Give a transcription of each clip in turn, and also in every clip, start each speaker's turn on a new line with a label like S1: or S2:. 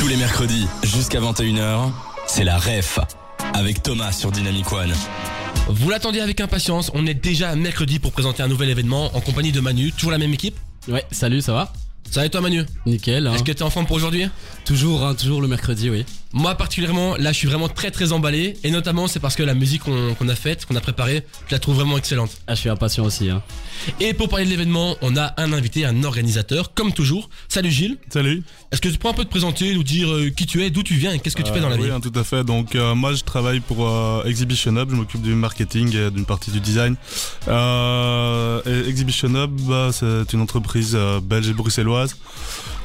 S1: Tous les mercredis, jusqu'à 21h, c'est la REF avec Thomas sur Dynamic One.
S2: Vous l'attendiez avec impatience, on est déjà mercredi pour présenter un nouvel événement en compagnie de Manu, toujours la même équipe
S3: Ouais, salut, ça va?
S2: Ça va et toi Manu?
S3: Nickel. Hein.
S2: Est-ce que t'es en forme pour aujourd'hui?
S3: Toujours, hein, toujours le mercredi, oui.
S2: Moi particulièrement, là je suis vraiment très très emballé et notamment c'est parce que la musique qu'on a faite, qu'on a préparée, je la trouve vraiment excellente.
S3: Ah, je suis impatient aussi. Hein.
S2: Et pour parler de l'événement, on a un invité, un organisateur, comme toujours. Salut Gilles,
S4: Salut.
S2: est-ce que tu peux un peu te présenter, nous dire euh, qui tu es, d'où tu viens et qu'est-ce que tu fais dans la
S4: Euh,
S2: vie?
S4: Oui, hein, tout à fait. Donc euh, moi je travaille pour euh, Exhibition Hub, je m'occupe du marketing et d'une partie du design. Euh, Exhibition Hub, bah, c'est une entreprise euh, belge et bruxelloise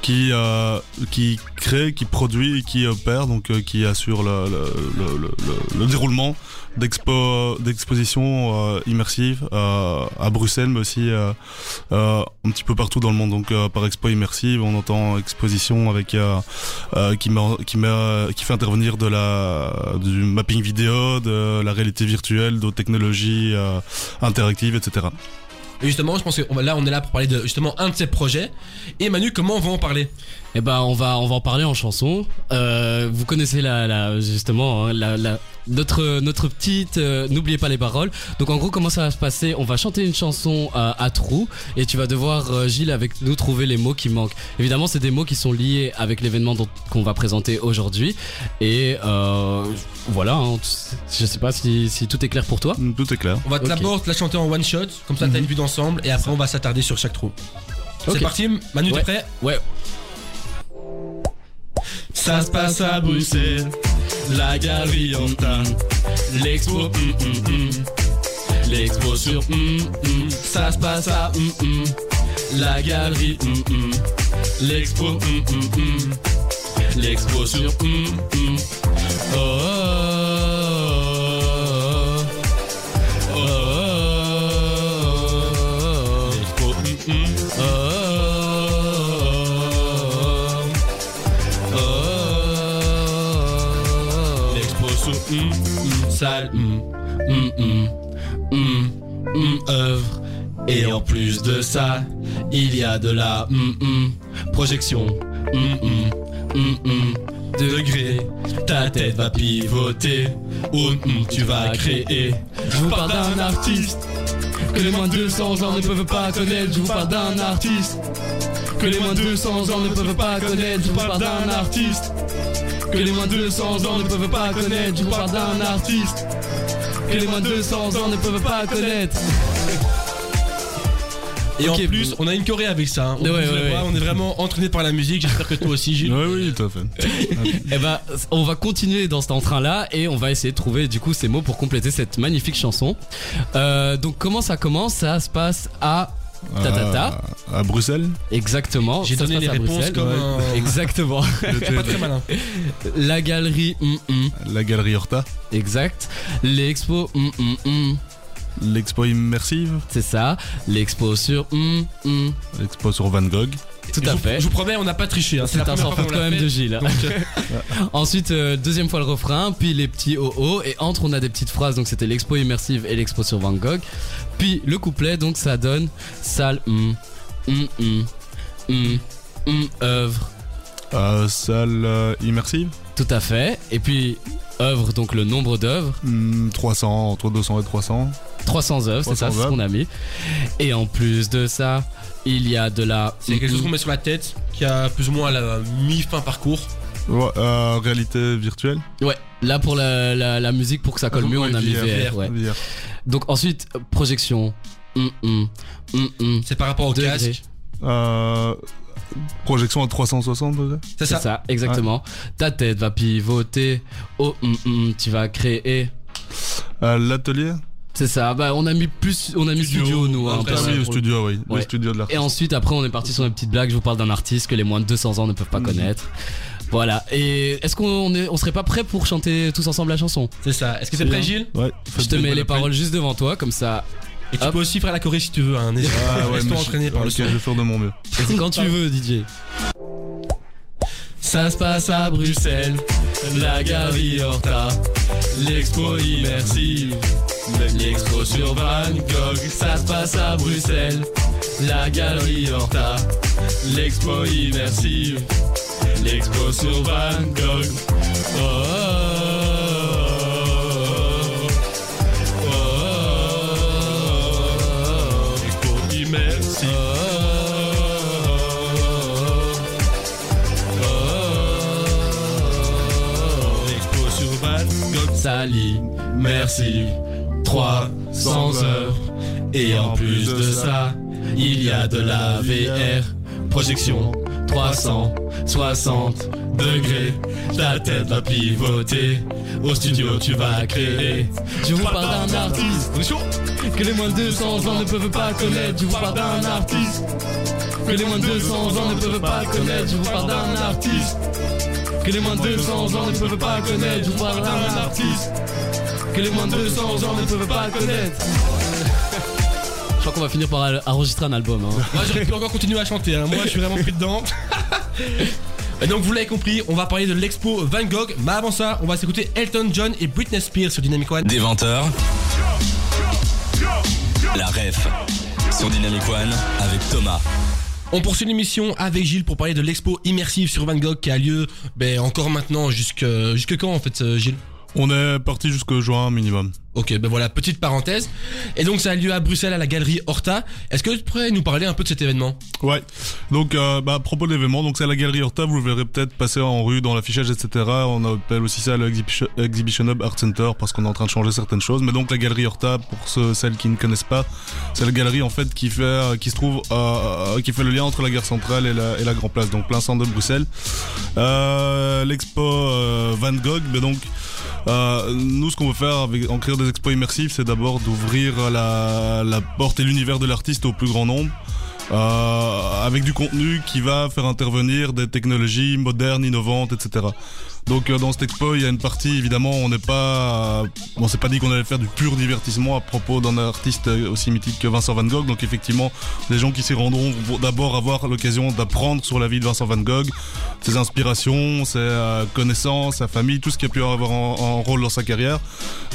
S4: qui euh, qui crée, qui produit et qui opère, donc euh, qui assure le, le, le, le- le- le déroulement d'expo d'expositions euh, immersives euh, à Bruxelles, mais aussi euh, euh, un petit peu partout dans le monde. Donc par expo immersive, on entend exposition avec qui, qui, qui fait intervenir de la, du mapping vidéo, de la réalité virtuelle, d'autres technologies interactives, etc.
S2: Et justement, je pense que là on est là pour parler de justement un de ces projets. Et Manu, comment on va en parler?
S3: Eh ben, on va, on va en parler en chanson. Euh, vous connaissez la, la justement, hein, la, la, notre, notre petite. euh, N'oubliez pas les paroles. Donc, en gros, comment ça va se passer? On va chanter une chanson euh, à trous et tu vas devoir euh, Gilles avec nous trouver les mots qui manquent. Évidemment, c'est des mots qui sont liés avec l'événement dont- qu'on va présenter aujourd'hui. Et euh, voilà. hein, je sais pas si, si tout est clair pour toi.
S4: Tout est clair.
S2: On va
S3: Ok.
S2: d'abord te la chanter en one shot, comme ça t'as une vue d'ensemble, et après on va s'attarder sur chaque trou.
S3: Ok.
S2: C'est parti, Manu, t'es
S3: Ouais.
S2: prêt?
S3: Ouais.
S2: Ça se passe à Bruxelles, la tas, l'expo, hum, hum, hum. l'expo sur, hum, hum. ça se passe à, hum. la galerie, l'expo, l'expo sur, oh, oh, oh, Hum, hum, salle, hum, œuvre. Et en plus de ça, il y a de la projection. degré. Ta tête va pivoter. Hum, tu vas créer. Je vous parle d'un artiste que les moins de 200 ans ne peuvent pas connaître. Je vous parle d'un artiste que les moins de 200 ans ne peuvent pas connaître. Je vous parle d'un artiste que les moins de 200 ans ne peuvent pas connaître. Je vous parle d'un artiste que les moins de 200 ans ne peuvent pas connaître. Et
S3: Ok,
S2: en plus, on a une choré avec ça. hein. On,
S3: Ouais,
S2: vous
S3: ouais,
S2: le
S3: ouais.
S2: voit, on est vraiment entraîné par la musique. J'espère que toi aussi, Gilles.
S4: Oui, oui, tout à fait.
S3: Eh ben, on va continuer dans cet entrain-là et on va essayer de trouver du coup ces mots pour compléter cette magnifique chanson. Euh, donc comment ça commence? Ça se passe à ta ta ta.
S4: Euh, à Bruxelles.
S3: Exactement.
S2: J'ai donné les réponses
S3: Bruxelles.
S2: comme un-
S3: Exactement.
S2: Pas très malin.
S3: La galerie. hum, hum.
S4: La galerie Horta.
S3: Exact. L'expo. hum, hum, hum.
S4: L'expo immersive.
S3: C'est ça. L'expo sur. hum.
S4: L'expo sur Van Gogh.
S3: Tout
S2: je
S3: à
S2: vous-
S3: fait.
S2: Je vous promets, on n'a pas triché. hein.
S3: C'est un sans faute quand même
S2: fait.
S3: de Gilles.
S2: Donc, euh,
S3: Ensuite, euh, deuxième fois le refrain, puis les petits oh oh, et entre on a des petites phrases, donc c'était l'expo immersive et l'expo sur Van Gogh. Puis le couplet, donc ça donne salle, hum, hum, hum, hum, hum, œuvre,
S4: Euh, salle euh, immersive?
S3: tout à fait. Et puis œuvre, donc le nombre d'œuvres,
S4: Hmm, 300, entre 200 et 300.
S3: 300 œuvres, c'est ça,
S4: 300
S3: c'est ce qu'on a mis. Et en plus de ça, il y a de la.
S2: C'est quelque chose qu'on met sur la tête, qui a plus ou moins la mi-fin parcours.
S4: Ouais, euh, réalité virtuelle.
S3: Ouais, là pour la, la, la musique, pour que ça colle mieux,
S4: Ouais,
S3: on a mis
S4: VR,
S3: VR. ouais.
S4: VR.
S3: Donc ensuite, projection. Hum, hum, hum.
S2: C'est par rapport au
S3: Degré.
S2: casque.
S4: Euh, projection à 360 degrés.
S2: C'est
S3: C'est
S2: ça.
S3: ça, exactement. Ta tête va pivoter. Oh, tu vas créer.
S4: Euh, L'atelier?
S3: C'est ça. Bah, on a mis plus, on a mis
S2: Studio,
S3: studio, nous. hein,
S2: après,
S4: Ah oui, le studio, oui.
S3: Ouais.
S4: Le studio de
S3: Et ensuite, après, on est parti sur une petite blague. Je vous parle d'un artiste que les moins de 200 ans ne peuvent pas connaître. Voilà. Et est-ce qu'on est, on serait pas prêt pour chanter tous ensemble la chanson?
S2: C'est ça. Est-ce que t'es
S4: C'est
S2: prêt,
S4: bien.
S2: Gilles?
S4: Ouais.
S3: Je te mets les paroles juste devant toi, comme ça.
S2: Et tu
S3: Hop.
S2: peux aussi faire la choré si tu veux. Hein.
S4: Ah ouais,
S2: Laisse-toi
S4: mais je-
S2: entraîner par le son.
S4: je vais faire de mon mieux.
S3: C'est quand tu veux, DJ.
S2: Ça se passe à Bruxelles, la galerie Horta, l'expo immersive, l'expo sur Van Gogh. Ça se passe à Bruxelles, la galerie Horta, l'expo immersive,
S5: l'expo sur Van Gogh. Oh, oh, oh, oh, expo immersive. Sur Van Gogh.
S3: Sali,
S5: Merci. 300 heures. Et en plus de ça, il y a de la VR. Projection 360 degrés. Ta tête va pivoter. Au studio, tu vas créer.
S3: Je vous parle d'un artiste que les moins de 200 ans ne peuvent pas connaître. Je vous parle d'un artiste que les moins de 200 ans ne peuvent pas connaître. Je vous parle d'un artiste que les moins de 200 ans ne peuvent pas connaître. Je vous parle d'un artiste que les moins de 200 ans ne peuvent pas connaître. Je crois qu'on va finir par enregistrer un album. Hein.
S5: Moi j'aurais pu encore continuer à chanter, hein. moi je suis vraiment pris dedans. Et donc vous l'avez compris, on va parler de l'expo Van Gogh, mais avant ça, on va s'écouter Elton John et Britney Spears sur Dynamic One.
S1: Des 20h, la ref sur Dynamic One avec Thomas.
S5: On poursuit l'émission avec Gilles pour parler de l'expo immersive sur Van Gogh qui a lieu ben, encore maintenant, jusque, jusque quand en fait euh, Gilles?
S4: On est parti jusqu'au juin minimum.
S5: Ok, ben voilà, petite parenthèse. Et donc ça a lieu à Bruxelles à la galerie Horta. Est-ce que tu pourrais nous parler un peu de cet événement?
S4: Ouais. Donc, euh, bah, à propos de l'événement, donc c'est à la Galerie Horta, vous le verrez peut-être passer en rue, dans l'affichage, etc. On appelle aussi ça le Exhibition, Exhibition Hub Art Center parce qu'on est en train de changer certaines choses. Mais donc la Galerie Horta, pour ceux, celles qui ne connaissent pas, c'est la galerie en fait qui fait, euh, qui se trouve, euh, qui fait le lien entre la gare centrale et la, et la Grand Place, donc plein centre de Bruxelles. L'expo Van Gogh, mais donc. Nous, ce qu'on veut faire avec, en créant des expos immersifs, c'est d'abord d'ouvrir la, la porte et l'univers de l'artiste au plus grand nombre. Euh, avec du contenu qui va faire intervenir des technologies modernes, innovantes, etc. Donc euh, dans cette expo, il y a une partie évidemment, on n'est pas, euh, on s'est pas dit qu'on allait faire du pur divertissement à propos d'un artiste aussi mythique que Vincent Van Gogh. Donc effectivement, les gens qui s'y rendront vont d'abord avoir l'occasion d'apprendre sur la vie de Vincent Van Gogh, ses inspirations, ses euh, connaissances, sa famille, tout ce qui a pu avoir en, en rôle dans sa carrière.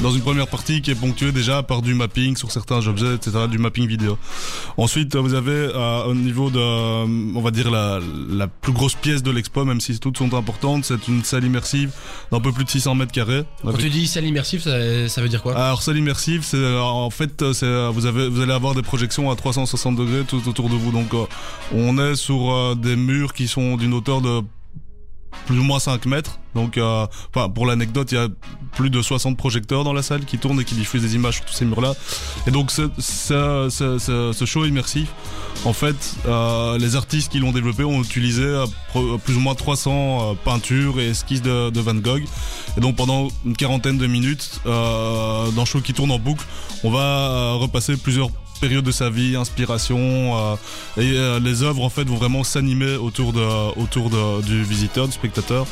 S4: Dans une première partie qui est ponctuée déjà par du mapping sur certains objets, etc., du mapping vidéo. Ensuite, vous avez euh, au niveau de, euh, on va dire la, la plus grosse pièce de l'expo, même si toutes sont importantes, c'est une salle immersive d'un peu plus de 600 mètres carrés.
S5: Quand tu dis salle immersive, ça, ça veut dire quoi?
S4: Alors salle immersive, c'est euh, en fait, euh, c'est euh, vous avez vous allez avoir des projections à 360 degrés tout autour de vous. Donc on est sur des murs qui sont d'une hauteur de plus ou moins 5 mètres. Donc, euh, pour l'anecdote, il y a plus de 60 projecteurs dans la salle qui tournent et qui diffusent des images sur tous ces murs-là. Et donc, ce, show immersif, en fait, euh, les artistes qui l'ont développé ont utilisé euh, plus ou moins 300 euh, peintures et esquisses de, Van Gogh. Et donc, pendant une quarantaine de minutes, dans le show qui tourne en boucle, on va repasser plusieurs périodes de sa vie, inspiration, euh, et euh, les œuvres en fait vont vraiment s'animer autour de autour de, du visiteur, du spectateur.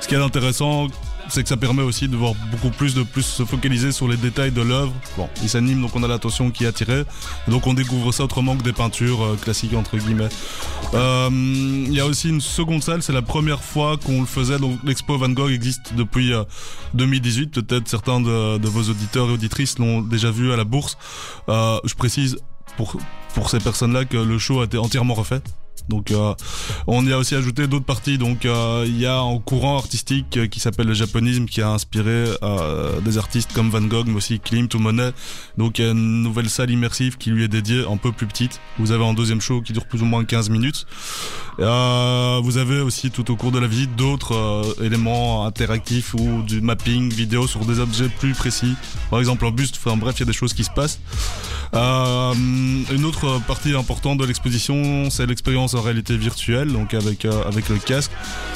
S4: Ce qui est intéressant, c'est que ça permet aussi de voir beaucoup plus de plus se focaliser sur les détails de l'œuvre. Bon, il s'anime donc on a l'attention qui est attirée, donc on découvre ça autrement que des peintures euh, classiques entre guillemets. Euh, Il y a aussi une seconde salle, c'est la première fois qu'on le faisait. Donc l'expo Van Gogh existe depuis euh, 2018. Peut-être certains de, vos auditeurs et auditrices l'ont déjà vu à la bourse. Euh, je précise pour pour ces personnes-là que le show a été entièrement refait. Donc euh, on y a aussi ajouté d'autres parties. Donc euh, il y a un courant artistique euh, qui s'appelle le japonisme qui a inspiré des artistes comme Van Gogh, mais aussi Klimt ou Monet. Donc il y a une nouvelle salle immersive qui lui est dédiée, un peu plus petite. Vous avez un deuxième show qui dure plus ou moins 15 minutes. Vous avez aussi tout au cours de la visite d'autres éléments interactifs ou du mapping vidéo sur des objets plus précis. Par exemple un buste. Enfin bref, il y a des choses qui se passent. Une autre partie importante de l'exposition, c'est l'expérience en réalité virtuelle, donc avec euh, avec le casque,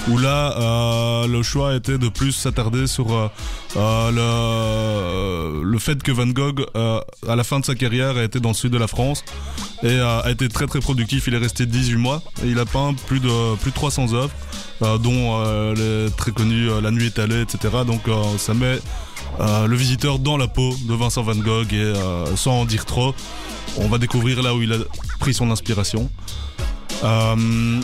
S4: où là euh, le choix était de plus s'attarder sur euh, le le fait que Van Gogh, à la fin de sa carrière, a été dans le sud de la France et a été très très productif. Il est resté 18 mois et il a peint plus de plus de 300 œuvres, dont les très connus euh, La Nuit étalée, etc. Donc ça met le visiteur dans la peau de Vincent Van Gogh et sans en dire trop, on va découvrir là où il a pris son inspiration. Euh,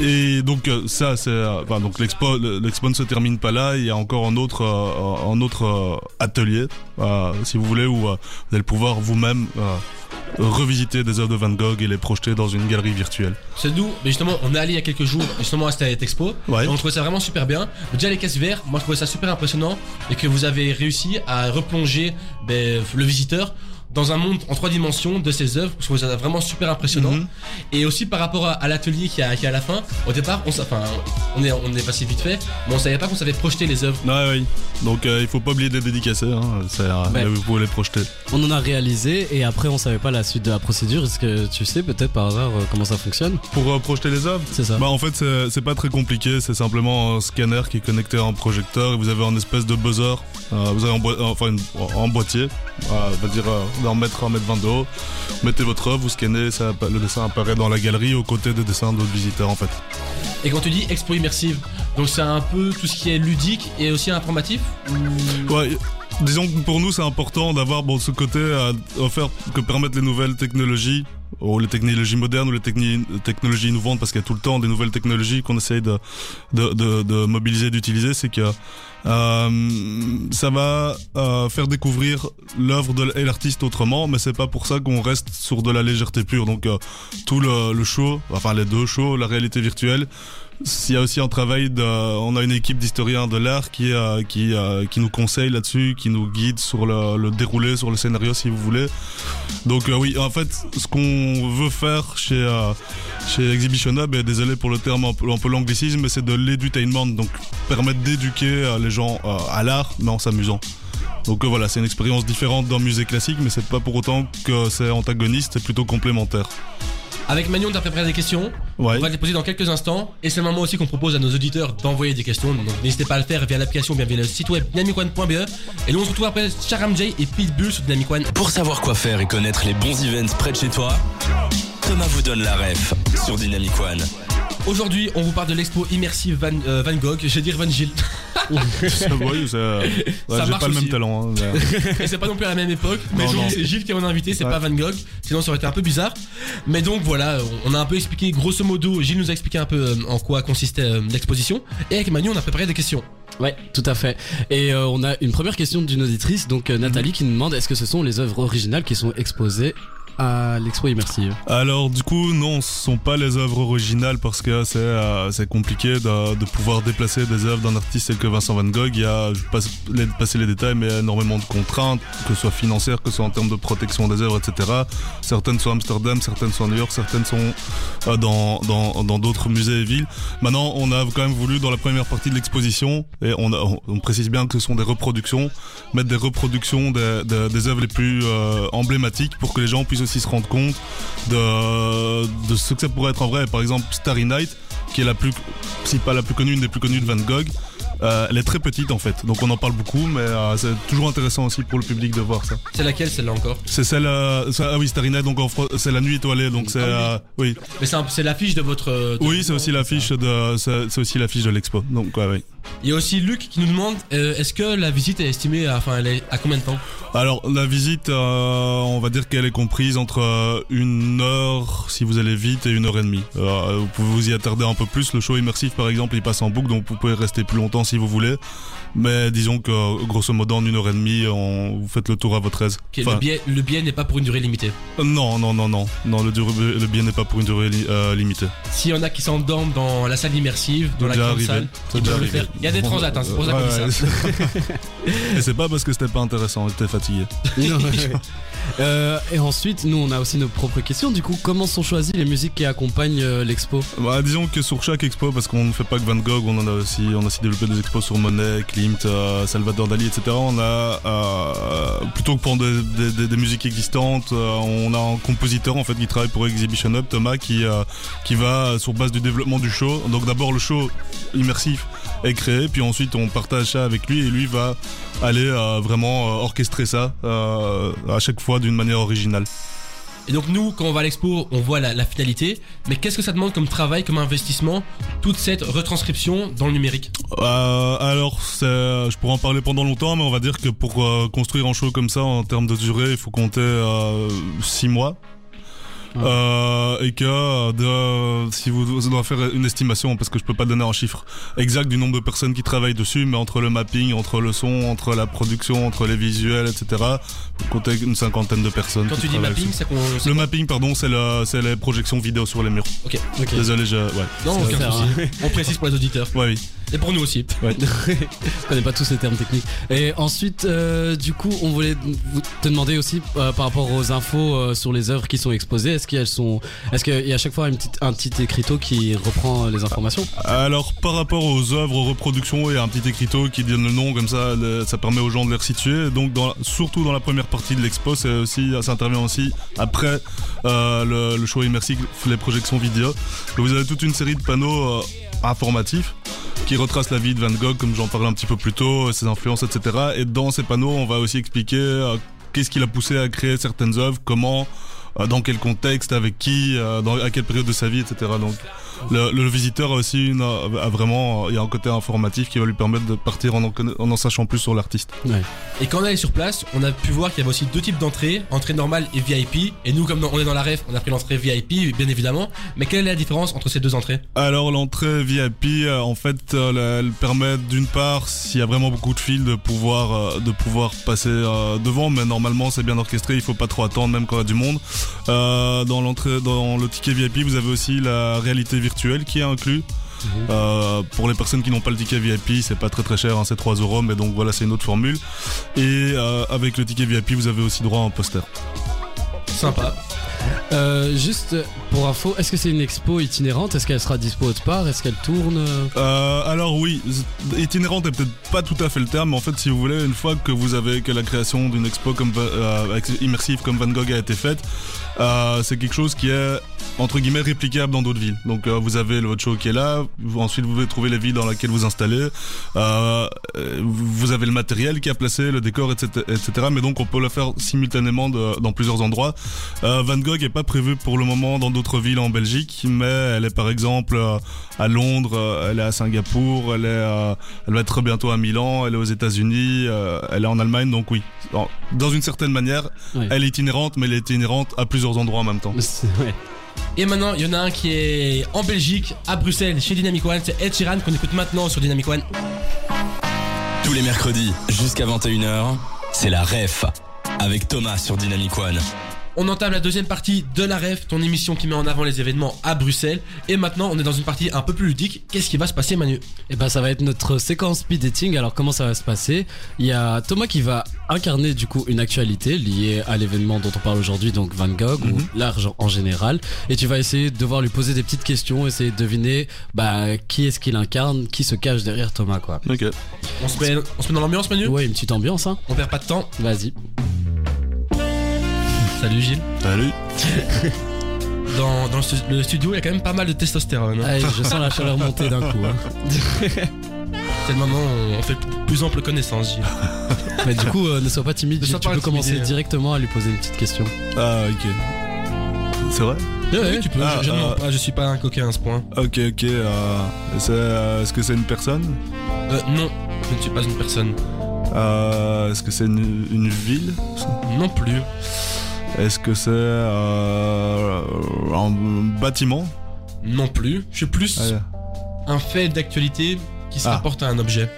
S4: et donc euh, ça, c'est, euh, enfin, donc l'expo, le- l'expo ne se termine pas là. Il y a encore un autre, euh, un autre atelier, euh, si vous voulez, où vous allez pouvoir vous-même revisiter des œuvres de Van Gogh et les projeter dans une galerie virtuelle.
S2: C'est nous, mais justement, on est allé il y a quelques jours justement à cette expo.
S4: Ouais.
S2: Et on trouvait ça vraiment super bien. Déjà les caisses vertes, moi je trouvais ça super impressionnant et que vous avez réussi à replonger ben, le visiteur dans un monde en trois dimensions de ces œuvres. Je trouvais ça vraiment super impressionnant.
S4: Mhm.
S2: Et aussi par rapport à, à l'atelier qui a, qui est à la fin. Au départ, on, enfin, on est, on est passé vite fait, mais on savait pas qu'on savait projeter les œuvres.
S4: Ouais, oui. Donc euh, il faut pas oublier de les dédicacer. Hein. C'est, euh,
S3: Ouais.
S4: là, vous pouvez les projeter.
S3: On en a réalisé et après on savait pas la suite de la procédure. Est-ce que tu sais peut-être par hasard euh, comment ça fonctionne?
S4: Pour euh, projeter les œuvres?
S3: C'est ça.
S4: Bah en fait c'est, c'est pas très compliqué, c'est simplement un scanner qui est connecté à un projecteur et vous avez un espèce de buzzer, euh, vous avez un, enfin une- un boîtier, euh, on va dire euh, d'un mètre à un mètre vingt de haut, mettez votre œuvre, vous scannez, ça, le dessin apparaît dans la galerie aux côtés des dessins d'autres visiteurs en fait.
S2: Et quand tu dis expo immersive, donc c'est un peu tout ce qui est ludique et aussi informatif ou-
S4: Ouais, disons que pour nous c'est important d'avoir bon, ce côté à offert que permettent les nouvelles technologies ou les technologies modernes ou les technologies innovantes parce qu'il y a tout le temps des nouvelles technologies qu'on essaye de, de, de, mobiliser, d'utiliser, c'est que euh, ça va euh, faire découvrir l'œuvre et l'artiste autrement, mais c'est pas pour ça qu'on reste sur de la légèreté pure. Donc euh, tout le, le show, enfin les deux shows, la réalité virtuelle, il y a aussi un travail de, on a une équipe d'historiens de l'art qui euh, euh, qui nous conseille là-dessus, qui nous guide sur le, déroulé, sur le scénario si vous voulez. Donc euh, oui, en fait, ce qu'on veut faire chez chez Exhibition Hub, et désolé pour le terme un peu, l'anglicisme, c'est de l'edutainment, donc permettre d'éduquer les gens à l'art, mais en s'amusant. Donc voilà, c'est une expérience différente d'un musée classique, mais c'est pas pour autant que c'est antagoniste, c'est plutôt complémentaire.
S2: Avec Magnon, t'as préparé des questions.
S4: Ouais.
S2: On va les poser dans quelques instants. Et c'est le moment aussi qu'on propose à nos auditeurs d'envoyer des questions. Donc n'hésitez pas à le faire via l'application, bien via le site web dynamicone.be. Et nous on se retrouve après Charam J et Pitbull sur Dynamic One.
S1: Pour savoir quoi faire et connaître les bons events près de chez toi, Thomas vous donne la ref sur Dynamic One.
S2: Aujourd'hui, on vous parle de l'expo immersive Van, euh, Van Gogh. Je vais dire Van Gogh.
S4: Ça, euh, ouais,
S2: Ça
S4: j'ai
S2: marche
S4: pas le
S2: aussi.
S4: même talent. hein, mais-
S2: Et c'est pas non plus à la même époque. Mais
S4: Non,
S2: aujourd'hui,
S4: non.
S2: c'est Gilles qui est mon invité, c'est
S4: Ouais.
S2: pas Van Gogh. Sinon, ça aurait été un peu bizarre. Mais donc voilà, on a un peu expliqué, grosso modo, Gilles nous a expliqué un peu euh, en quoi consistait euh, l'exposition. Et avec Magnon, on a préparé des questions.
S3: Ouais, tout à fait. Et euh, on a une première question d'une auditrice, donc euh, Nathalie, qui nous demande est-ce que ce sont les œuvres originales qui sont exposées à l'expo immersive
S4: Alors du coup non, ce sont pas les œuvres originales parce que c'est euh, compliqué de, de pouvoir déplacer des œuvres d'un artiste tel que Vincent Van Gogh. Il y a, je vais pas les- passer les détails, mais il y a énormément de contraintes, que ce soit financières, que ce soit en termes de protection des œuvres, etc. Certaines sont à Amsterdam, certaines sont à New York, certaines sont euh, dans dans dans d'autres musées et villes. Maintenant, on a quand même voulu dans la première partie de l'exposition et on, on, précise bien que ce sont des reproductions, mettre des reproductions des, des, des œuvres les plus euh, emblématiques pour que les gens puissent aussi se rendre compte de, de ce que ça pourrait être en vrai. Par exemple, Starry Night, qui est la plus, si pas la plus connue, une des plus connues de Van Gogh. euh, elle est très petite en fait, donc on en parle beaucoup, mais euh, c'est toujours intéressant aussi pour le public de voir ça.
S2: C'est laquelle celle-là encore?
S4: C'est celle, euh, ça- ah oui, Starry Night, donc c'est la nuit étoilée, donc c'est, euh, oui,
S2: Mais c'est l'affiche de votre. de-
S4: oui, c'est aussi l'affiche de, c'est aussi l'affiche de l'expo, donc ouais, ouais.
S2: Il y a aussi Luc qui nous demande euh, est-ce que la visite est estimée à, enfin, elle est à combien de temps?
S4: Alors la visite, euh, on va dire qu'elle est comprise entre euh, une heure si vous allez vite et une heure et demie. Vous pouvez vous y attarder un peu plus. Le show immersif par exemple, il passe en boucle, donc vous pouvez rester plus longtemps si vous voulez. Mais disons que euh, grosso modo en une heure et demie, on, vous faites le tour à votre aise. Enfin,
S2: Le billet, le billet n'est pas pour une durée limitée.
S4: euh, non, non, non, non, non. Le, durée- le billet n'est pas pour une durée li- euh, limitée.
S2: S'il y en a qui s'endorment dans la salle immersive, dans la grande salle, ils peuvent le faire. Il y a des transats, hein, c'est pour ça qu'on dit ça.
S4: Ouais, Et c'est pas parce que c'était pas intéressant, j'étais fatigué.
S3: Non, ouais. Euh, Et ensuite, nous, on a aussi nos propres questions. Du coup, comment sont choisies les musiques qui accompagnent euh, l'expo?
S4: Bah, disons que sur chaque expo, parce qu'on ne fait pas que Van Gogh, on en a aussi, on a aussi développé des expos sur Monet, Euh, Salvador Dali, etc. On a euh, plutôt que pour des, musiques existantes, euh, on a un compositeur qui travaille pour Exhibition Hub, Thomas, qui qui va sur base du développement du show. Donc d'abord le show immersif est créé, puis ensuite on partage ça avec lui et lui va aller vraiment orchestrer ça à chaque fois d'une manière originale.
S2: Et donc nous, quand on va à l'expo, on voit la, finalité. Mais qu'est-ce que ça demande comme travail, comme investissement, toute cette retranscription dans le numérique?
S4: Euh, alors, c'est- je pourrais en parler pendant longtemps, mais on va dire que pour euh, construire un show comme ça, en termes de durée, il faut compter 6 mois. Euh, et que euh, de, si vous, vous devez faire une estimation, parce que je peux pas donner un chiffre exact du nombre de personnes qui travaillent dessus, mais entre le mapping, entre le son, entre la production, entre les visuels, etc., vous comptez une cinquantaine de personnes.
S2: Quand tu dis mapping, c'est qu'on.
S4: Le mapping, pardon, c'est le, c'est les projections vidéo sur les murs.
S2: Ok.
S3: Ok.
S4: Désolé, je, ouais.
S2: Non, aucun souci.
S3: faire,
S2: On précise pour les auditeurs.
S4: Ouais, oui.
S2: Et pour nous aussi.
S3: Je connais pas tous ces termes techniques. Et ensuite, euh, du coup, on voulait te demander aussi euh, par rapport aux infos euh, sur les œuvres qui sont exposées. Est-ce qu'elles sont, est-ce qu'il y a à chaque fois une petite, un petit écriteau qui reprend les informations?
S4: Alors par rapport aux œuvres, aux reproductions, il y a un petit écriteau qui donne le nom, comme ça le- ça permet aux gens de les resituer. Donc dans, la- surtout dans la première partie de l'expo, c'est aussi, ça intervient aussi après le, le show immersif, les projections vidéo. Donc, vous avez toute une série de panneaux informatifs qui retracent la vie de Van Gogh, comme j'en parlais un petit peu plus tôt, ses influences, etc. Et dans ces panneaux, on va aussi expliquer euh, qu'est-ce qui l'a poussé à créer certaines œuvres, comment, euh, dans quel contexte, avec qui, euh, à quelle période de sa vie, etc. Donc le, le visiteur a aussi une, a vraiment, il y a un côté informatif qui va lui permettre de partir en en, conna- en en sachant plus sur l'artiste.
S2: Et quand on est sur place, on a pu voir qu'il y avait aussi deux types d'entrées, entrée normale et VIP. Et nous, comme on est dans la ref, on a pris l'entrée VIP, bien évidemment. Mais quelle est la différence entre ces deux entrées?
S4: Alors l'entrée VIP, euh, en fait, euh, elle permet d'une part, s'il y a vraiment beaucoup de fils, de pouvoir, euh, de pouvoir passer devant, mais normalement c'est bien orchestré, il faut pas trop attendre, même quand il y a du monde. Dans l'entrée, dans le ticket VIP, vous avez aussi la réalité virtuelle qui est inclus. Euh, pour les personnes qui n'ont pas le ticket VIP, c'est pas très très cher, hein, c'est 3 euros, mais donc voilà, c'est une autre formule. Et euh, avec le ticket VIP, vous avez aussi droit à un poster.
S2: Sympa.
S3: Euh, Juste pour info, est-ce que c'est une expo itinérante? Est-ce qu'elle sera dispo autre part? Est-ce qu'elle tourne?
S4: Euh, alors oui, itinérante est peut-être pas tout à fait le terme, mais en fait si vous voulez, une fois que vous avez que la création d'une expo comme euh, immersive comme Van Gogh a été faite, c'est quelque chose qui est entre guillemets réplicable dans d'autres villes. Donc vous avez votre show qui est là, ensuite vous pouvez trouver les villes dans lesquelles vous installez, vous avez le matériel qui a placé, le décor, etc., etc. Mais donc on peut le faire simultanément dans plusieurs endroits. Est pas prévu pour le moment dans d'autres villes en Belgique, mais elle est par exemple euh, à Londres, euh, elle est à Singapour, elle est, euh, elle va être bientôt à Milan, elle est aux États-Unis, elle est en Allemagne, donc oui. Dans une certaine manière,
S3: Oui.
S4: elle est itinérante, mais elle est itinérante à plusieurs endroits en même temps.
S3: Ouais.
S2: Et maintenant, il y en a un qui est en Belgique, à Bruxelles, chez Dynamic One. C'est Ed Sheeran qu'on écoute maintenant sur Dynamic One.
S1: Tous les mercredis jusqu'à 21h, c'est la REF avec Thomas sur Dynamic One.
S2: On entame la deuxième partie de la ref, ton émission qui met en avant les événements à Bruxelles. Et maintenant, on est dans une partie un peu plus ludique. Qu'est-ce qui va se passer, Manu?
S3: Et ben ça va être notre séquence speed dating. Alors comment ça va se passer? Il y a Thomas qui va incarner du coup une actualité liée à l'événement dont on parle aujourd'hui, donc Van Gogh ou l'art en général. Et tu vas essayer de devoir lui poser des petites questions, essayer de deviner bah qui est-ce qu'il incarne, qui se cache derrière Thomas quoi.
S4: Ok.
S2: on se, met, on se met dans l'ambiance, Manu?
S3: Ouais, une petite ambiance hein.
S2: On perd pas de temps.
S3: Vas-y.
S2: Salut Gilles.
S4: Salut.
S2: Dans, dans le stu- le studio, il y a quand même pas mal de testostérone. hein.
S3: Allez, je sens la chaleur monter d'un coup. Hein.
S2: C'est le moment où on fait plus ample connaissance, Gilles.
S3: Mais du coup, euh, ne sois pas timide. Gilles, tu peux commencer
S2: hein.
S3: directement à lui poser une petite question.
S4: Ah ok. C'est vrai?
S2: Oui, tu peux.
S4: Ah,
S2: je,
S4: ah.
S2: pas, je suis pas un coquin à ce point.
S4: Ok ok. Euh, euh, est-ce que c'est une personne?
S2: Euh, non, je ne suis pas une personne.
S4: euh, Est-ce que c'est une, une ville?
S2: Non plus.
S4: Est-ce que c'est euh, un bâtiment?
S2: Non plus. Je suis plus
S4: Ah,
S2: un fait d'actualité qui se
S4: Ah.
S2: rapporte à un objet.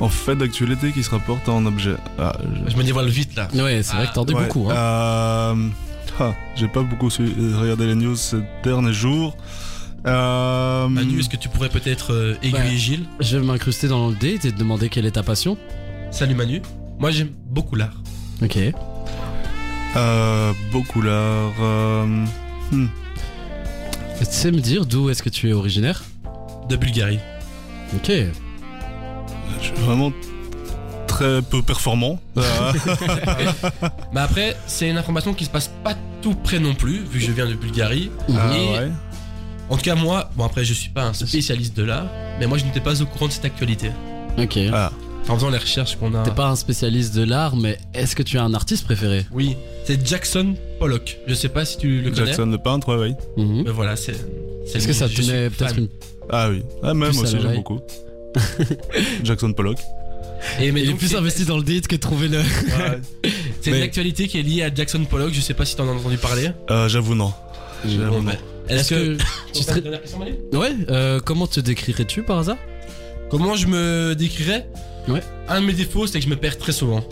S4: En fait d'actualité qui se rapporte à un objet. Ah, je-
S2: Je me dévoile vite là.
S3: Ouais, c'est vrai que t'en dis
S4: Ouais,
S3: beaucoup. Hein.
S4: euh, ah, J'ai pas beaucoup su- regardé les news ces derniers jours. Euh,
S2: Manu, est-ce que tu pourrais peut-être euh, aiguiller
S3: Ouais.
S2: Gilles?
S3: Je vais m'incruster dans le date et te demander quelle est ta passion.
S2: Salut Manu. Moi j'aime beaucoup l'art.
S3: Ok.
S4: Euh, beaucoup l'art. euh, hmm.
S3: Tu sais me dire d'où est-ce que tu es originaire
S2: De Bulgarie.
S3: Ok.
S4: Je suis vraiment très peu performant. Euh,
S2: Mais après, c'est une information qui se passe pas tout près non plus, vu que je viens de Bulgarie.
S4: ah,
S2: Et
S4: ouais.
S2: en tout cas, moi, bon après, je suis pas un spécialiste de l'art, mais moi je n'étais pas au courant de cette actualité.
S3: Ok.
S4: Ah,
S2: En faisant les recherches qu'on a.
S3: T'es pas un spécialiste de l'art, mais est-ce que tu as un artiste préféré?
S2: Oui, c'est Jackson Pollock. Je sais pas si tu le connais.
S4: Jackson le peintre, ouais, oui.
S3: Mhm.
S2: Mais voilà, c'est.
S3: Est-ce que ça te met peut-être une...
S4: Ah oui. Ah, même aussi, j'aime beaucoup. Jackson Pollock.
S2: Et mais
S3: Il est plus investi dans le date que de trouver le...
S2: C'est
S3: Mais-
S2: une actualité qui est liée à Jackson Pollock. Je sais pas si t'en as entendu parler.
S4: Euh, J'avoue, non.
S2: Bon,
S4: moment.
S2: bah, Est-ce que.
S3: tu serais-
S2: Dernière question, Manu
S3: Ouais, euh, comment te décrirais-tu par hasard?
S2: Comment je me décrirais?
S3: Ouais.
S2: Un de mes défauts, c'est que je me perds très souvent.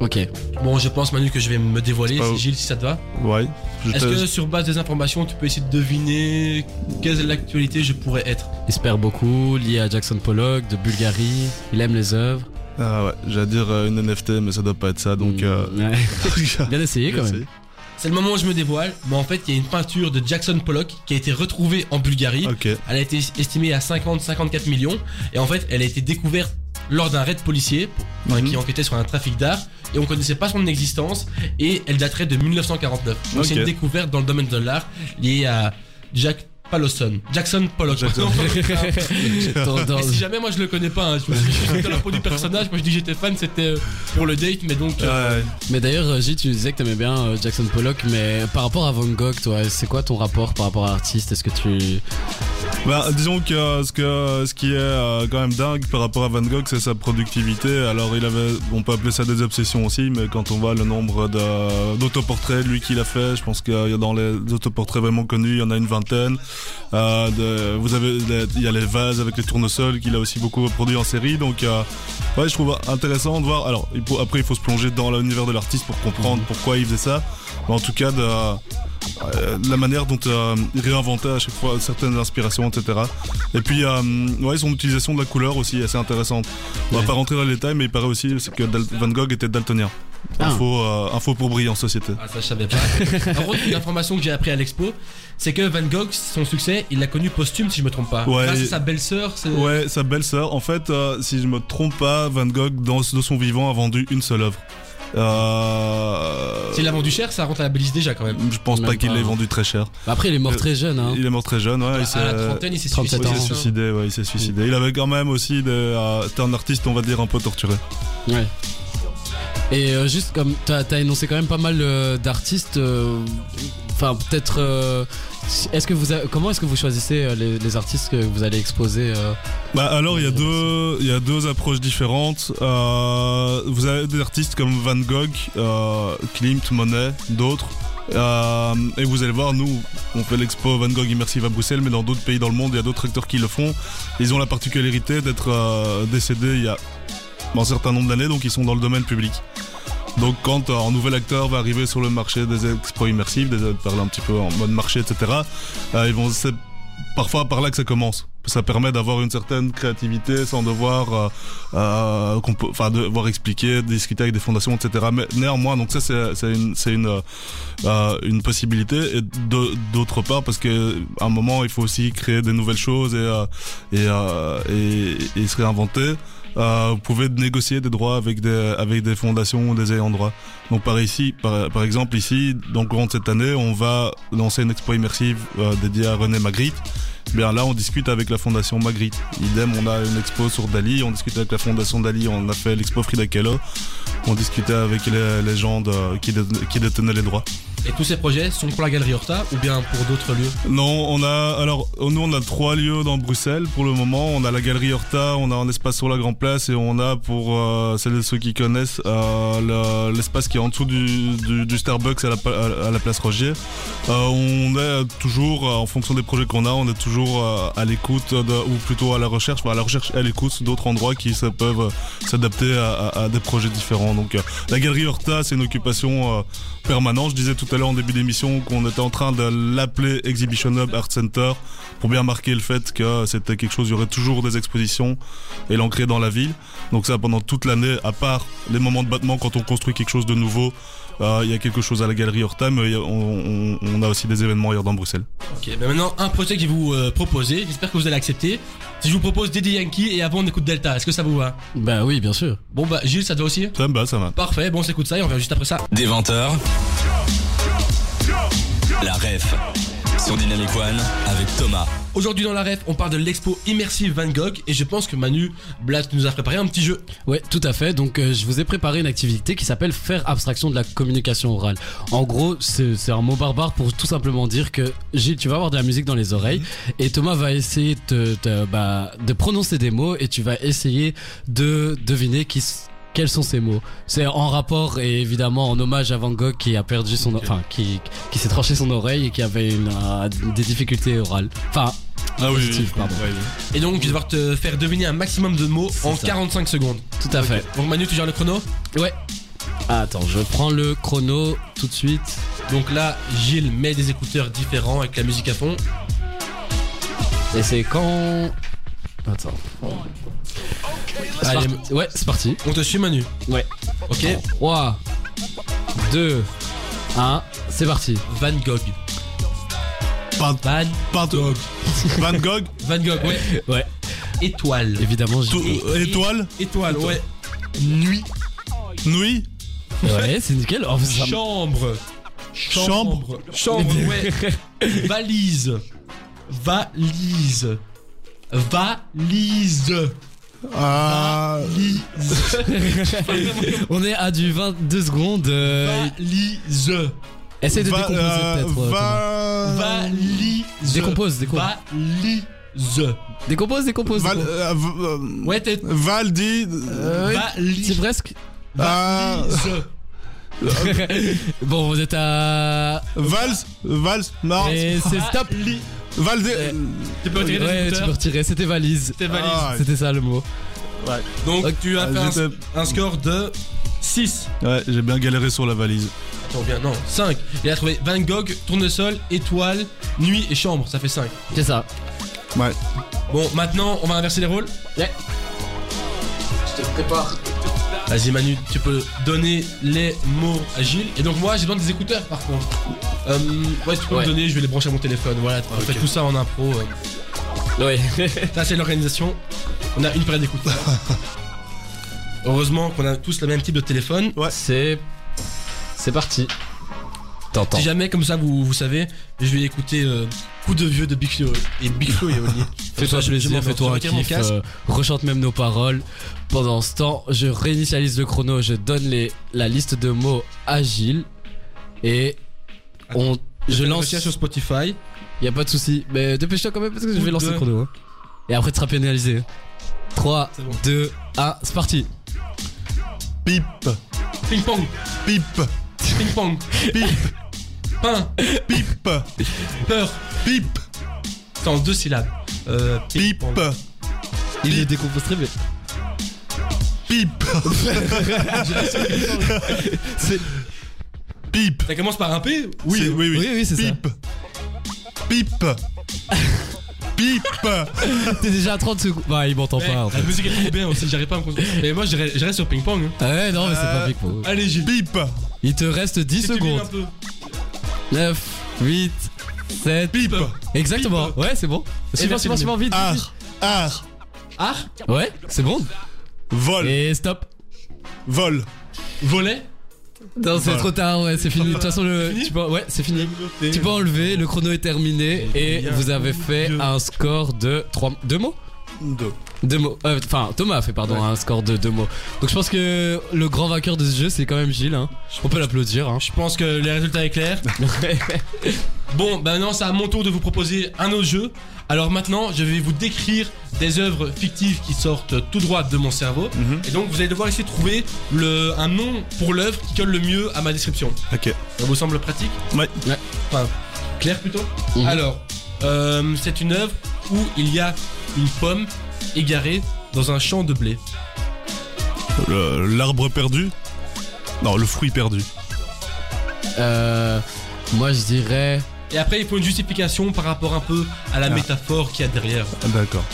S3: Ok.
S2: Bon, je pense, Manu, que je vais me dévoiler. Gilles, si ça te va.
S4: Ouais.
S2: Est-ce que sur base des informations, tu peux essayer de deviner quelle est l'actualité je pourrais être?
S3: Espère beaucoup, lié à Jackson Pollock, de Bulgarie. Il aime les œuvres.
S4: Ah ouais, j'allais dire euh, une NFT, mais ça doit pas être ça, donc. euh,
S3: Mm, ouais. Bien essayé quand même.
S2: C'est le moment où je me dévoile, mais en fait, il y a une peinture de Jackson Pollock qui a été retrouvée en Bulgarie.
S4: Ok.
S2: Elle a été estimée à 50-54 millions, et en fait, elle a été découverte lors d'un raid policier
S4: Mhm.
S2: qui enquêtait sur un trafic d'art, et on connaissait pas son existence, et elle daterait de 1949. Donc c'est une découverte dans le domaine de l'art liée à Jack Jackson Pollock.
S4: Jackson.
S2: Et si jamais moi je le connais pas, hein, je me suis juste dans la peau du personnage, moi je dis que j'étais fan, c'était euh, pour le date, mais donc euh,
S4: Ouais.
S3: Mais d'ailleurs, euh, J, tu disais que t'aimais bien Jackson Pollock, mais par rapport à Van Gogh, toi, c'est quoi ton rapport par rapport à l'artiste? Est-ce que tu.
S4: Bah, disons que euh, ce, que ce qui est euh, quand même dingue par rapport à Van Gogh, c'est sa productivité. Alors, il avait, on peut appeler ça des obsessions aussi, mais quand on voit le nombre de- d'autoportraits, lui qu'il a fait, je pense qu'il y a dans les autoportraits vraiment connus, il y en a une vingtaine. Euh, de- vous avez, il y a les vases avec les tournesols qu'il a aussi beaucoup reproduit en série. Donc, euh, ouais, je trouve intéressant de voir. Alors, il faut- après, il faut se plonger dans l'univers de l'artiste pour comprendre pourquoi il faisait ça. Mais en tout cas, de, euh, la manière dont il réinventait à chaque fois certaines inspirations, etc. Et puis, ouais, son utilisation de la couleur aussi est assez intéressante. On va
S3: Ouais.
S4: pas rentrer dans les détails, mais il paraît aussi que Dal- Van Gogh était daltonien.
S3: Ah.
S4: Info, euh, info pour briller en société.
S2: Ah, ça, je savais pas. en gros, une information que j'ai appris à l'expo, c'est que Van Gogh, son succès, il l'a connu posthume, si je me trompe pas.
S4: Ouais.
S2: Grâce à sa belle-sœur, c'est.
S4: Ouais, sa belle-sœur. En fait, euh, si je me trompe pas, Van Gogh, dans, de son vivant, a vendu une seule œuvre. Euh,
S2: S'il l'a vendu cher, ça rentre à la balise déjà quand même.
S4: je pense
S3: Même
S4: pas qu'il
S3: pas.
S4: l'ait vendu très cher.
S3: Bah Après, il est mort très jeune, hein.
S4: Il est mort très jeune, ouais. il s'est-
S2: à la trentaine, il s'est
S3: 37
S2: suicidé.
S4: il s'est suicidé, ouais, il s'est suicidé. Il avait quand même aussi des. euh, C'était un artiste, on va dire, un peu torturé.
S3: Ouais. Et euh, juste comme t'as as énoncé quand même pas mal euh, d'artistes, euh, enfin peut-être. est-ce que vous, comment est-ce que vous choisissez les, artistes que vous allez exposer
S4: Bah alors il y a deux y a deux approches différentes. Vous avez des artistes comme Van Gogh, Klimt, Monet, d'autres. Et vous allez voir, nous, on fait l'expo Van Gogh immersive à Bruxelles, mais dans d'autres pays dans le monde, il y a d'autres acteurs qui le font. Ils ont la particularité d'être décédés il y a un certain nombre d'années, donc ils sont dans le domaine public. Donc quand euh, un nouvel acteur va arriver sur le marché des expos immersives, des, parler un petit peu en mode marché, etc., euh, ils vont, c'est parfois par là que ça commence. Ça permet d'avoir une certaine créativité sans devoir, euh, euh, compo- enfin, devoir expliquer, discuter avec des fondations, etc. Mais néanmoins, donc ça c'est une c'est une euh, une possibilité. Et d'autre part, parce que à un moment, il faut aussi créer des nouvelles choses et euh, et, et, et se réinventer. Euh, vous pouvez négocier des droits avec des avec des fondations ou des ayants droit. Donc par ici, par, par exemple ici, le courant de cette année, on va lancer une expo immersive euh, dédiée à René Magritte. Bien là, on discute avec la fondation Magritte. Idem, on a une expo sur Dali, on discute avec la fondation Dali, on a fait l'expo Frida Kahlo. On discutait avec les, gens qui détenaient les droits.
S2: Et tous ces projets sont pour la Galerie Horta ou bien pour d'autres lieux
S4: Non, on a alors nous on a trois lieux dans Bruxelles pour le moment. On a la galerie Horta, on a un espace sur la Grand Place et on a pour euh, celles et ceux qui connaissent euh, le- l'espace qui est en dessous du, du, du Starbucks à la, à la place Rogier. Euh, on est toujours euh, en fonction des projets qu'on a, on est toujours euh, à l'écoute ou plutôt à la recherche, enfin à la recherche et à l'écoute d'autres endroits qui peuvent euh, s'adapter à, à- à des projets différents. Donc la galerie Horta, c'est une occupation permanente. Je disais tout à l'heure en début d'émission qu'on était en train de l'appeler Exhibition Hub Art Center pour bien marquer le fait que c'était quelque chose, il y aurait toujours des expositions et l'ancrer dans la ville. Donc ça pendant toute l'année, à part les moments de battement quand on construit quelque chose de nouveau, euh, il y a quelque chose à la galerie Horta, mais il y a- on, on- on a aussi des événements ailleurs dans Bruxelles.
S2: Ok, mais maintenant un projet que je vais vous euh, proposer, j'espère que vous allez accepter. Si je vous propose Daddy Yankee et avant on écoute Delta, est-ce que ça vous va?
S3: Bah oui, bien sûr.
S2: Bon bah Gilles, ça te va aussi?
S4: Ça me va, ça va.
S2: Parfait, bon on s'écoute ça et on revient juste après ça.
S1: Des 20h. La ref sur Dynamic One avec Thomas.
S2: Aujourd'hui dans la ref, on parle de l'expo Immersive Van Gogh et je pense que Manu Blatt nous a préparé un petit jeu.
S3: Ouais, tout à fait. Donc, euh, je vous ai préparé une activité qui s'appelle faire abstraction de la communication orale. En gros, c'est un mot barbare pour tout simplement dire que Gilles, tu vas avoir de la musique dans les oreilles et Thomas va essayer de, de, bah, de prononcer des mots et tu vas essayer de deviner qui, Quels sont ces mots? C'est en rapport et évidemment en hommage à Van Gogh qui a perdu son, enfin qui qui s'est tranché son oreille et qui avait une, euh, des difficultés orales. Enfin,
S4: Ah oui,
S3: Positif,
S4: oui.
S3: pardon.
S4: Ouais, oui.
S2: Et donc, je vais devoir te faire deviner un maximum de mots en
S3: ça.
S2: 45 secondes.
S3: tout à fait.
S2: Donc, Manu, tu gères le chrono?
S3: Ouais. Attends, je prends le chrono tout de suite.
S2: Donc là, Gilles met des écouteurs différents avec la musique à fond.
S3: Et c'est quand? Attends.
S2: Allez.
S3: Ouais, c'est parti.
S2: on te suit, Manu.
S3: Ouais.
S2: Ok
S3: 3 2 1, c'est parti.
S2: Van Gogh.
S4: Van,
S2: Van
S4: Van-
S2: Gogh.
S4: Van Gogh,
S2: Van Gogh, ouais.
S3: Ouais.
S2: Étoile.
S3: Évidemment, j'ai
S4: euh, étoile,
S2: Étoile, ouais. Nuit.
S4: nuit,
S3: Ouais, c'est nickel. Oh, ça-
S2: Chambre.
S4: Chambre.
S2: Chambre, ouais. Valise. Valise. Valise.
S4: Ah,
S3: On est à du 22 secondes. euh,
S2: Valise.
S3: Essaye de
S4: va-
S3: décomposer
S4: euh,
S3: peut-être.
S4: va,
S2: Valise.
S3: Décompose, décompose.
S2: Valise.
S3: Décompose, décompose.
S4: Val, euh, euh,
S2: Ouais, t'es.
S4: Valdi,
S3: Euh,
S2: Valise.
S3: c'est presque.
S2: Valise.
S3: Bon, vous êtes à.
S4: Vals, Vals, non,
S3: Et c'est stop.
S4: Valde,
S2: Tu peux retirer
S3: Ouais, tu peux retirer. C'était valise.
S2: C'était valise.
S4: Ah,
S3: C'était ça le mot.
S2: Donc,
S3: Ok.
S2: tu as
S4: Ah,
S2: fait un score de 6.
S4: Ouais, j'ai bien galéré sur la valise.
S2: Attends, bien, non, 5. Il a trouvé Van Gogh, tournesol, étoile, nuit et chambre. Ça fait 5.
S3: C'est ça.
S4: Ouais.
S2: Bon, maintenant, on va inverser les rôles.
S3: Ouais. Je te prépare.
S2: Vas-y Manu, tu peux donner les mots à Gilles. Et donc moi j'ai besoin des écouteurs par contre. Euh, ouais, tu peux
S3: Ouais.
S2: me donner, je vais les brancher à mon téléphone. Voilà, on fait tout ça en impro. euh.
S3: Ouais.
S2: Ça c'est l'organisation. On a une paire d'écouteurs. Heureusement qu'on a tous le même type de téléphone.
S3: C'est. C'est parti. T'entends.
S2: Si jamais comme ça vous, vous savez, je vais écouter euh, Coup de vieux de Big Flo et Big Flo et Oli.
S3: Fais-toi plaisir, fais-toi un kiff,
S2: casque.
S3: euh, rechante même nos paroles. Pendant ce temps, je réinitialise le chrono, je donne les, la liste de mots à Gilles et on, je lance.
S2: sur Spotify.
S3: Y a pas de souci, mais dépêche-toi quand même parce que je vais lancer
S2: deux.
S3: le chrono. hein. Et après, tu seras pénalisé. 3,
S2: C'est bon.
S3: 2, 1, c'est parti.
S4: Pipe,
S2: Ping pong,
S4: pipe,
S2: ping pong,
S4: pipe,
S2: pain,
S4: pipe,
S2: peur.
S4: pipe,
S2: C'est en deux syllabes. Euh,
S4: pipe.
S3: Il les décompose très bien.
S4: pipe,
S3: C'est-
S4: pipe.
S2: Ça commence par un P
S4: Oui, oui, oui.
S3: Oui, oui, c'est ça.
S4: Pipe, pipe, pipe.
S3: T'es déjà à 30 secondes. Bah, il m'entend pas en
S2: La musique est trop bien aussi, j'arrive pas à me concentrer. Mais moi, j'irais j'irais sur ping pong. hein.
S3: Ah ouais, non, mais c'est
S4: Euh,
S3: pas pique pour
S2: Allez, Gilles.
S4: Pipe,
S3: Il te reste 10
S2: Si tu mets
S3: secondes.
S2: Un peu.
S3: 9, 8, 7.
S4: pipe,
S3: Exactement.
S2: Pipe.
S3: Ouais, c'est bon. Suivant, suivant, suivant, vite.
S4: art, art,
S3: vite. Ouais, c'est bon.
S4: vol,
S3: Et stop.
S4: vol.
S2: volet.
S3: Non, c'est trop tard, ouais, c'est fini. De toute façon, le. tu peux- Ouais, c'est fini. Tu peux enlever, le chrono est terminé et vous avez fait un score de 3 deux mots
S4: Deux.
S3: Deux mots. Euh, Enfin, Thomas a fait pardon un score de deux mots. Donc je pense que le grand vainqueur de ce jeu c'est quand même Gilles. Hein. On peut l'applaudir. Hein.
S2: Je pense que les résultats est clair. Bon, ben maintenant, c'est à mon tour de vous proposer un autre jeu. Alors maintenant, je vais vous décrire des œuvres fictives qui sortent tout droit de mon cerveau.
S4: Mhm.
S2: Et donc, vous allez devoir essayer de trouver le, un nom pour l'œuvre qui colle le mieux à ma description.
S4: Ok.
S2: Ça vous semble pratique?
S4: Ouais.
S2: Enfin, clair plutôt?
S3: Mhm.
S2: Alors, euh, c'est une œuvre où il y a une pomme égarée dans un champ de blé.
S4: Le- L'arbre perdu? Non, le fruit perdu.
S3: Euh, moi je dirais.
S2: Et après, il faut une justification par rapport un peu à la
S4: Ah.
S2: métaphore qu'il y a derrière.
S4: Ah, D'accord.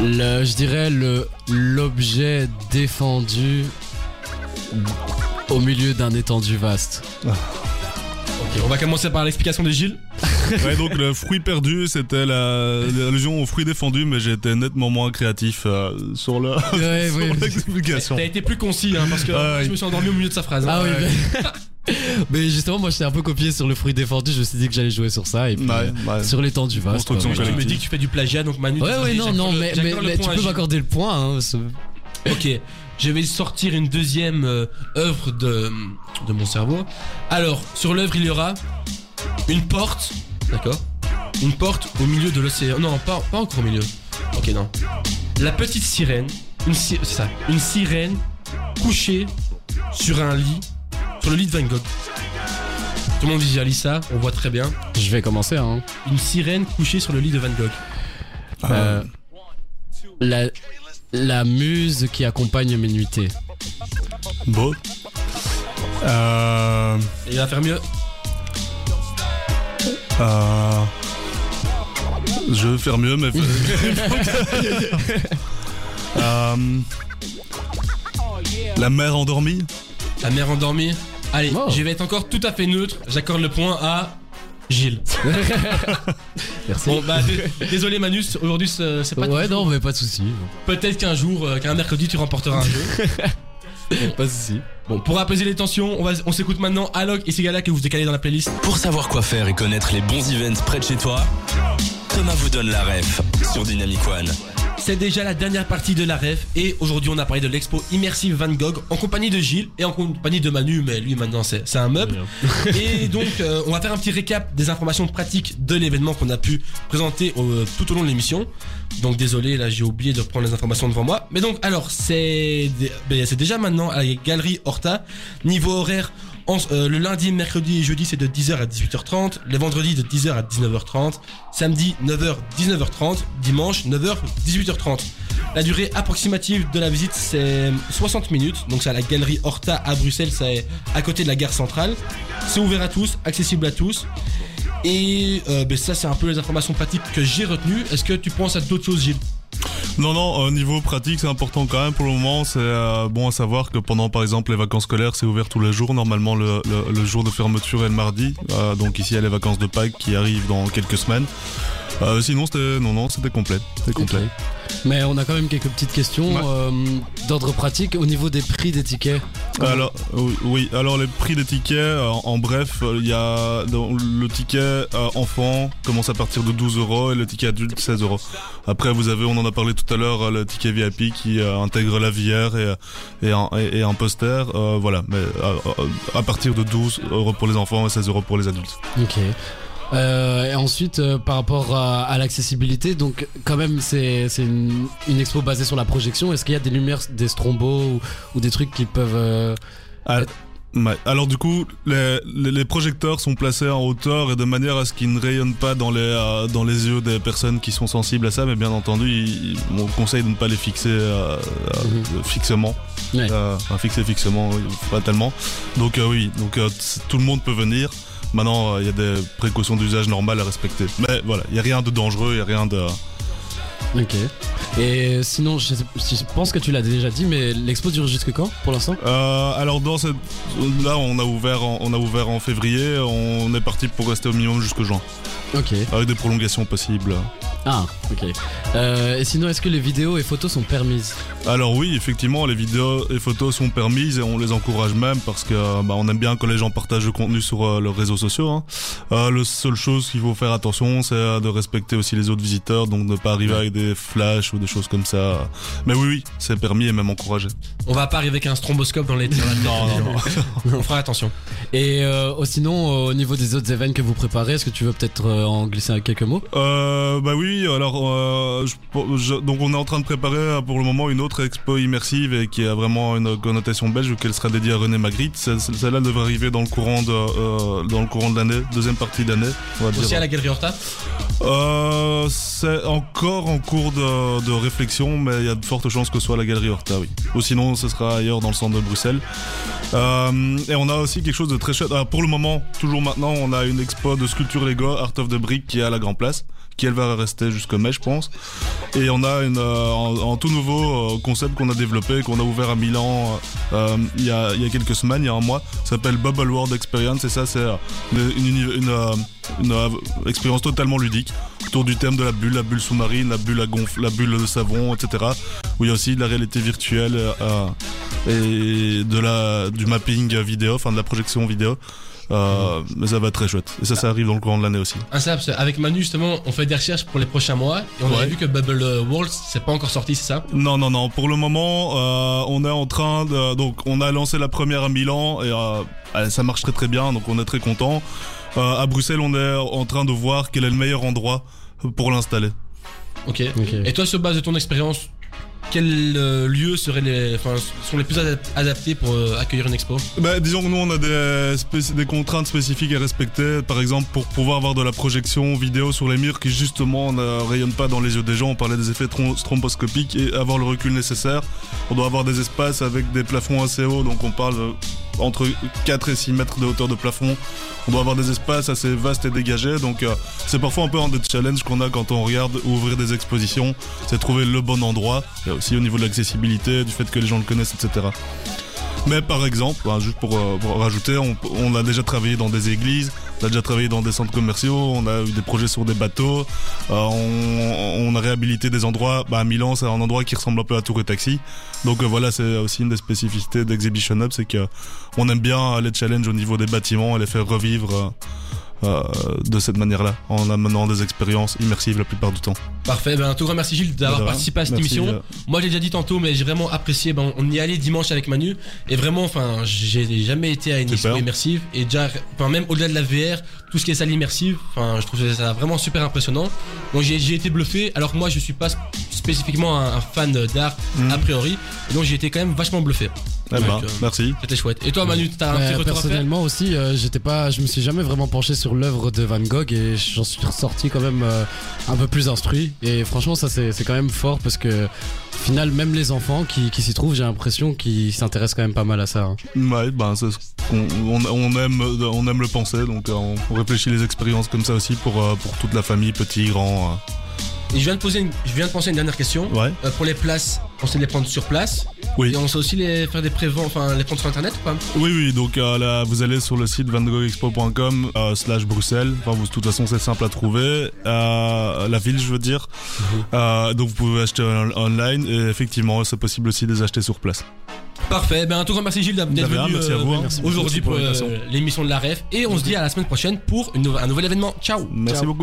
S3: Le, je dirais le l'objet défendu au milieu d'un étendu vaste.
S2: Ok, on va commencer par l'explication de Gilles.
S4: Ouais, donc le fruit perdu, c'était la- l'allusion au fruit défendu, mais j'ai été nettement moins créatif euh, sur le
S3: Ouais,
S4: sur
S3: oui.
S4: l'explication.
S2: T'as été plus concis, hein, parce que
S4: Ah,
S2: je me suis endormi au milieu de sa phrase. hein.
S3: Ah oui. Mais- justement moi j'étais un peu copié sur le fruit défendu. Je me suis dit que j'allais jouer sur ça et puis
S4: Ouais,
S3: euh,
S4: ouais.
S3: sur l'étendue vaste.
S4: Construction
S3: quoi.
S2: Tu me dis que tu fais du plagiat, donc Manu.
S3: Ouais,
S2: tu
S3: ouais, non, non, mais, tu peux m'accorder le point. Hein, ce-
S2: Ok, je vais sortir une deuxième euh, œuvre de, de mon cerveau. Alors, sur l'œuvre, il y aura une porte, d'accord Une porte au milieu de l'océan. Non, pas, pas encore au milieu. Ok, non. La petite sirène, une si- c'est ça, une sirène couché sur un lit, sur le lit de Van Gogh. Tout le monde visualise ça, on voit très bien.
S3: Je vais commencer. Hein.
S2: Une sirène couchée sur le lit de Van Gogh.
S3: Euh, la, la muse qui accompagne mes nuitées.
S4: Beau. Euh,
S2: Et il va faire mieux.
S4: Euh, je vais faire mieux, mais. Euh, la mère endormie.
S2: La mère endormie. Allez,
S3: Wow.
S2: je vais être encore tout à fait neutre. J'accorde le point à Gilles.
S3: Merci.
S2: Bon, bah, désolé Manus, aujourd'hui c'est pas
S3: ouais, non, mais pas de souci.
S2: Peut-être qu'un jour, euh, qu'un mercredi, tu remporteras un jeu.
S3: Pas de souci.
S2: Bon, pour apaiser les tensions, on s'écoute maintenant Alok et Sigala que vous décalez dans la playlist.
S1: Pour savoir quoi faire et connaître les bons events près de chez toi, Thomas vous donne la ref sur Dynamic One.
S2: C'est déjà la dernière partie de la ref et aujourd'hui on a parlé de l'expo immersive Van Gogh en compagnie de Gilles et en compagnie de Manu, mais lui maintenant c'est c'est un meuble. et donc euh, on va faire un petit récap des informations pratiques de l'événement qu'on a pu présenter au- tout au long de l'émission. Donc désolé, là j'ai oublié de prendre les informations devant moi. Mais donc alors ben, c'est déjà maintenant à la galerie Horta. Niveau horaire, euh, le lundi, mercredi et jeudi c'est de 10h à 18h30, les vendredis de 10h à 19h30, samedi 9h 19h30, dimanche 9h 18h30. La durée approximative de la visite c'est 60 minutes, donc c'est à la galerie Horta à Bruxelles, c'est à côté de la gare centrale. C'est ouvert à tous, accessible à tous. Et euh, ben ça c'est un peu les informations pratiques que j'ai retenues. Est-ce que tu penses à d'autres choses Gilles?
S4: Non, non, au niveau pratique, c'est important quand même. Pour le moment, c'est euh, bon à savoir que pendant, par exemple, les vacances scolaires, c'est ouvert tous les jours. Normalement, le, le- jour de fermeture est le mardi. Euh, donc ici, il y a les vacances de Pâques qui arrivent dans quelques semaines. Euh, sinon, c'était non, non, c'était complet. C'était complet.
S3: Mais on a quand même quelques petites questions
S4: Ouais.
S3: euh, d'ordre pratique au niveau des prix des tickets.
S4: Alors, oui, alors les prix des tickets, euh, en, en bref, euh, il y a le ticket euh, enfant commence à partir de 12 euros et le ticket adulte 16 euros. Après, vous avez, on en a parlé tout à l'heure, euh, le ticket VIP qui euh, intègre la VR et, et, un, et, et un poster. euh, voilà, mais euh, euh, à partir de 12 euros pour les enfants et 16 euros pour les adultes.
S3: Ok. Euh, et ensuite, euh, par rapport à, à l'accessibilité, donc quand même c'est une, une expo basée sur la projection. Est-ce qu'il y a des lumières, des strombos ou, ou des trucs qui peuvent... euh,
S4: Ah, ouais. Alors du coup, les, les, les projecteurs sont placés en hauteur et de manière à ce qu'ils ne rayonnent pas dans les euh, dans les yeux des personnes qui sont sensibles à ça, mais bien entendu, on conseille de ne pas les fixer euh, fixement,
S3: Ouais.
S4: enfin, fixer fixement, oui, pas tellement. Donc oui, donc tout le monde peut venir. Maintenant, euh, il y a des précautions d'usage normales à respecter. Mais voilà, il y a rien de dangereux, il y a rien de.
S3: Ok. Et sinon, je, pense que tu l'as déjà dit, mais l'expo dure jusque quand pour l'instant?
S4: Euh, alors dans cette, là, on a ouvert, en, on a ouvert en février. On est parti pour rester au minimum jusqu'au juin,
S3: Ok.
S4: avec des prolongations possibles.
S3: Ah, ok. Euh, et sinon, est-ce que les vidéos et photos sont permises
S4: Alors oui, effectivement, les vidéos et photos sont permises et on les encourage même parce que euh, bah, on aime bien que les gens partagent le contenu sur euh, leurs réseaux sociaux. Hein. Euh, la seule chose qu'il faut faire attention, c'est de respecter aussi les autres visiteurs, donc ne pas arriver avec des flashs ou des choses comme ça. Mais oui, oui, c'est permis et même encouragé.
S2: On va pas arriver avec un stromboscope dans les.
S4: Non, non, non.
S2: On fera attention.
S3: Et euh, oh, sinon, au niveau des autres événements que vous préparez, est-ce que tu veux peut-être en glisser quelques mots?
S4: Euh, bah oui, alors euh, je- je- donc on est en train de préparer euh, pour le moment une autre expo immersive et qui a vraiment une connotation belge ou qu'elle sera dédiée à René Magritte. Celle- celle- Celle-là devrait arriver dans le courant de euh, dans le courant de l'année, deuxième partie d'année. dire.
S2: Aussi à la galerie Horta?
S4: Euh, c'est encore en cours de, de réflexion, mais il y a de fortes chances que ce soit à la galerie Horta, oui. Ou sinon, ce sera ailleurs dans le centre de Bruxelles. Euh, et on a aussi quelque chose de très chouette. Pour le moment, toujours maintenant, on a une expo de sculpture Lego Art of the Brick qui est à la Grand Place, qui elle va rester jusqu'au mai, je pense. Et on a euh, un, tout nouveau euh, concept qu'on a développé, qu'on a ouvert à Milan euh, il, y a, quelques semaines, il y a un mois. Ça s'appelle Bubble World Experience et ça, c'est une, expérience totalement ludique autour du thème de la bulle, la bulle sous-marine, la bulle à gonfle, la bulle de savon, etc. Où il y a aussi de la réalité virtuelle et de la du mapping vidéo, enfin de la projection vidéo. Euh, mais ça va être très chouette. Et ça, ça arrive dans le courant de l'année aussi.
S2: Un simple, avec Manu justement, on fait des recherches pour les prochains mois et on
S4: Ouais.
S2: a vu que Bubble euh, World c'est pas encore sorti, c'est ça?
S4: Non, non, non. Pour le moment, euh, on est en train de. Donc, on a lancé la première à Milan et euh, ça marche très très bien. Donc, on est très content. Euh, à Bruxelles, on est en train de voir quel est le meilleur endroit pour l'installer.
S2: Ok.
S3: Ok.
S2: Et toi, sur base de ton expérience, quels euh, lieux seraient les, sont les plus adap- adaptés pour euh, accueillir une expo?
S4: Bah, disons que nous, on a des, contraintes spécifiques à respecter. Par exemple, pour pouvoir avoir de la projection vidéo sur les murs qui, justement, ne rayonnent pas dans les yeux des gens. On parlait des effets stromboscopiques et avoir le recul nécessaire. On doit avoir des espaces avec des plafonds assez hauts. Donc, on parle entre 4 et 6 mètres de hauteur de plafond. On doit avoir des espaces assez vastes et dégagés. Donc, euh, c'est parfois un peu un des challenges qu'on a quand on regarde ouvrir des expositions. C'est trouver le bon endroit. Et aussi au niveau de l'accessibilité, du fait que les gens le connaissent, etc. Mais par exemple, hein, juste pour, euh, rajouter, on a déjà travaillé dans des églises, on a déjà travaillé dans des centres commerciaux, on a eu des projets sur des bateaux, euh, on, a réhabilité des endroits. Bah, à Milan, c'est un endroit qui ressemble un peu à Tour et Taxi. Donc euh, voilà, c'est aussi une des spécificités d'Exhibition Hub, c'est que on aime bien les challenges au niveau des bâtiments et les faire revivre. Euh, de cette manière-là, en amenant des expériences immersives la plupart du temps.
S2: Parfait, ben, un tout grand merci Gilles d'avoir participé à cette
S4: Merci,
S2: émission.
S4: euh,
S2: Moi j'ai déjà dit tantôt, mais j'ai vraiment apprécié. Ben, on y est allé dimanche avec Manu et vraiment, enfin, j'ai jamais été à une expo immersive et déjà, enfin, même au-delà de la VR, tout ce qui est salle immersive, enfin, je trouve ça vraiment super impressionnant. Donc j'ai été bluffé. Alors que moi, je suis pas sp- spécifiquement un, un fan d'art
S4: Mhm.
S2: a priori, et donc j'ai été quand même vachement bluffé.
S4: Eh ben,
S2: Donc, euh,
S4: merci.
S2: C'était chouette. Et toi, Manu, t'as un petit retour à faire
S3: personnellement aussi, euh, j'étais pas, je me suis jamais vraiment penché sur l'œuvre de Van Gogh et j'en suis ressorti quand même euh, un peu plus instruit. Et franchement, ça c'est c'est quand même fort parce que au final, même les enfants qui, qui s'y trouvent, j'ai l'impression qu'ils s'intéressent quand même pas mal à ça. hein.
S4: Ouais, ben c'est ce qu'on on, on aime, on aime le penser, donc euh, on, on réfléchit les expériences comme ça aussi pour euh, pour toute la famille, petits, grands.
S2: Et je viens de poser, une- je viens de penser à une dernière question.
S4: euh. Ouais.
S2: Euh, pour les places, on sait les prendre sur place.
S4: Oui.
S2: Et on sait aussi les faire des prévents, enfin les prendre sur internet ou pas?
S4: Oui, oui. Donc euh, là, vous allez sur le site vangoghexpo.com euh, slash Bruxelles. Enfin, vous, de toute façon, c'est simple à trouver. Euh, la ville, je veux dire. Euh, donc vous pouvez acheter en- online et effectivement, c'est possible aussi de les acheter sur place.
S2: Parfait, ben un tout grand merci Gilles d'être venu
S4: merci à vous, hein.
S2: aujourd'hui
S4: pour
S2: l'émission de la REF et on se dit à la semaine prochaine pour une un nouvel événement. Ciao
S4: Merci
S3: Ciao.
S4: beaucoup.